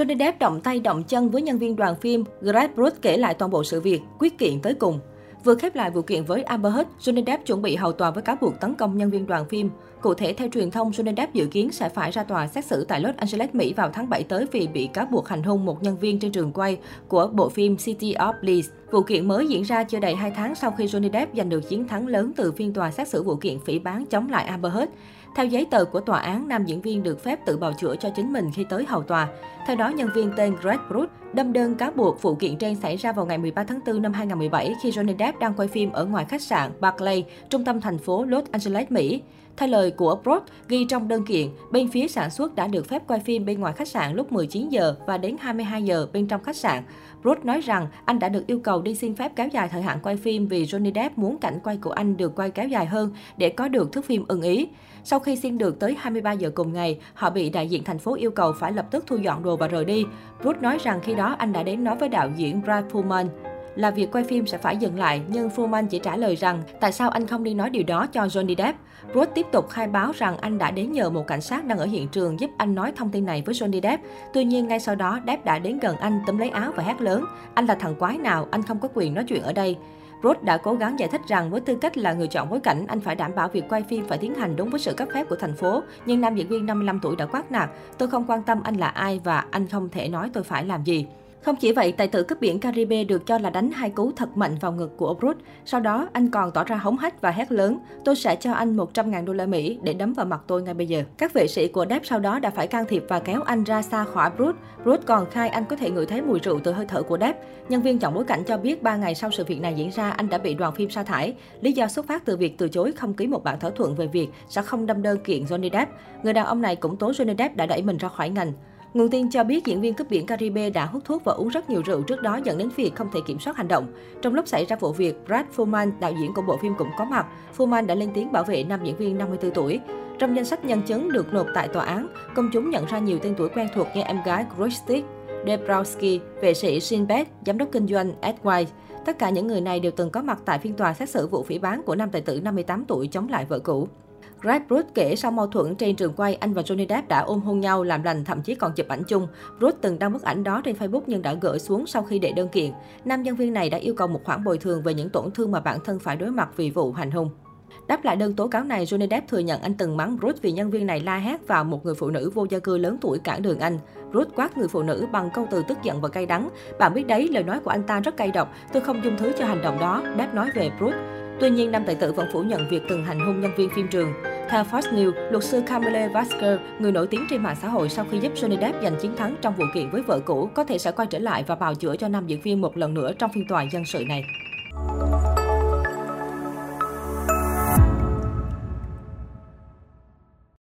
Johnny Depp động tay động chân với nhân viên đoàn phim, Greg Brooks kể lại toàn bộ sự việc, quyết kiện tới cùng. Vừa khép lại vụ kiện với Amber Heard, Johnny Depp chuẩn bị hầu tòa với cáo buộc tấn công nhân viên đoàn phim. Cụ thể, theo truyền thông, Johnny Depp dự kiến sẽ phải ra tòa xét xử tại Los Angeles, Mỹ vào tháng 7 tới vì bị cáo buộc hành hung một nhân viên trên trường quay của bộ phim City of Bliss. Vụ kiện mới diễn ra chưa đầy 2 tháng sau khi Johnny Depp giành được chiến thắng lớn từ phiên tòa xét xử vụ kiện phỉ bán chống lại Amber Heard. Theo giấy tờ của tòa án, nam diễn viên được phép tự bào chữa cho chính mình khi tới hầu tòa. Theo đó, nhân viên tên Greg Brooks đâm đơn cáo buộc vụ kiện trên xảy ra vào ngày 13 tháng 4 năm 2017 khi Johnny Depp đang quay phim ở ngoài khách sạn Barclay, trung tâm thành phố Los Angeles, Mỹ. Theo lời của Broad ghi trong đơn kiện, bên phía sản xuất đã được phép quay phim bên ngoài khách sạn lúc 19 giờ và đến 22 giờ bên trong khách sạn. Broad nói rằng anh đã được yêu cầu đi xin phép kéo dài thời hạn quay phim vì Johnny Depp muốn cảnh quay của anh được quay kéo dài hơn để có được thước phim ưng ý. Sau khi xin được tới 23 giờ cùng ngày, họ bị đại diện thành phố yêu cầu phải lập tức thu dọn đồ và rời đi. Broad nói rằng khi đó anh đã đến nói với đạo diễn Brad Pullman là việc quay phim sẽ phải dừng lại, nhưng Fullman chỉ trả lời rằng tại sao anh không đi nói điều đó cho Johnny Depp. Brooks tiếp tục khai báo rằng anh đã đến nhờ một cảnh sát đang ở hiện trường giúp anh nói thông tin này với Johnny Depp. Tuy nhiên, ngay sau đó, Depp đã đến gần anh, túm lấy áo và hét lớn, anh là thằng quái nào, anh không có quyền nói chuyện ở đây. Brooks đã cố gắng giải thích rằng với tư cách là người chọn bối cảnh, anh phải đảm bảo việc quay phim phải tiến hành đúng với sự cấp phép của thành phố. Nhưng nam diễn viên 55 tuổi đã quát nạt, tôi không quan tâm anh là ai và anh không thể nói tôi phải làm gì. Không chỉ vậy, tài tử cướp biển Caribe được cho là đánh hai cú thật mạnh vào ngực của Brut. Sau đó, anh còn tỏ ra hống hách và hét lớn, tôi sẽ cho anh 100.000 đô la Mỹ để đấm vào mặt tôi ngay bây giờ. Các vệ sĩ của Depp sau đó đã phải can thiệp và kéo anh ra xa khỏi Brut. Brut còn khai anh có thể ngửi thấy mùi rượu từ hơi thở của Depp. Nhân viên chọn bối cảnh cho biết 3 ngày sau sự việc này diễn ra, anh đã bị đoàn phim sa thải. Lý do xuất phát từ việc từ chối không ký một bản thỏa thuận về việc sẽ không đâm đơn kiện Johnny Depp. Người đàn ông này cũng tố Johnny Depp đã đẩy mình ra khỏi ngành. Nguồn tin cho biết diễn viên cướp biển Caribe đã hút thuốc và uống rất nhiều rượu trước đó dẫn đến việc không thể kiểm soát hành động. Trong lúc xảy ra vụ việc, Brad Fullman, đạo diễn của bộ phim cũng có mặt. Fullman đã lên tiếng bảo vệ nam diễn viên 54 tuổi. Trong danh sách nhân chứng được nộp tại tòa án, công chúng nhận ra nhiều tên tuổi quen thuộc như em gái Christy Debrowski, vệ sĩ Sinbad, giám đốc kinh doanh Ed White. Tất cả những người này đều từng có mặt tại phiên tòa xét xử vụ phỉ bán của nam tài tử 58 tuổi chống lại vợ cũ. Greg Brooks kể sau mâu thuẫn trên trường quay, anh và Johnny Depp đã ôm hôn nhau, làm lành, thậm chí còn chụp ảnh chung. Brooks từng đăng bức ảnh đó trên Facebook nhưng đã gỡ xuống sau khi đệ đơn kiện. Nam nhân viên này đã yêu cầu một khoản bồi thường về những tổn thương mà bản thân phải đối mặt vì vụ hành hung. Đáp lại đơn tố cáo này, Johnny Depp thừa nhận anh từng mắng Ruth vì nhân viên này la hét vào một người phụ nữ vô gia cư lớn tuổi cản đường anh. Ruth quát người phụ nữ bằng câu từ tức giận và cay đắng. Bạn biết đấy, lời nói của anh ta rất cay độc. Tôi không dung thứ cho hành động đó, Depp nói về Ruth. Tuy nhiên, nam tài tử vẫn phủ nhận việc từng hành hung nhân viên phim trường. Theo Fox News, luật sư Camille Vasquez, người nổi tiếng trên mạng xã hội sau khi giúp Johnny Depp giành chiến thắng trong vụ kiện với vợ cũ, có thể sẽ quay trở lại và bào chữa cho nam diễn viên một lần nữa trong phiên tòa dân sự này.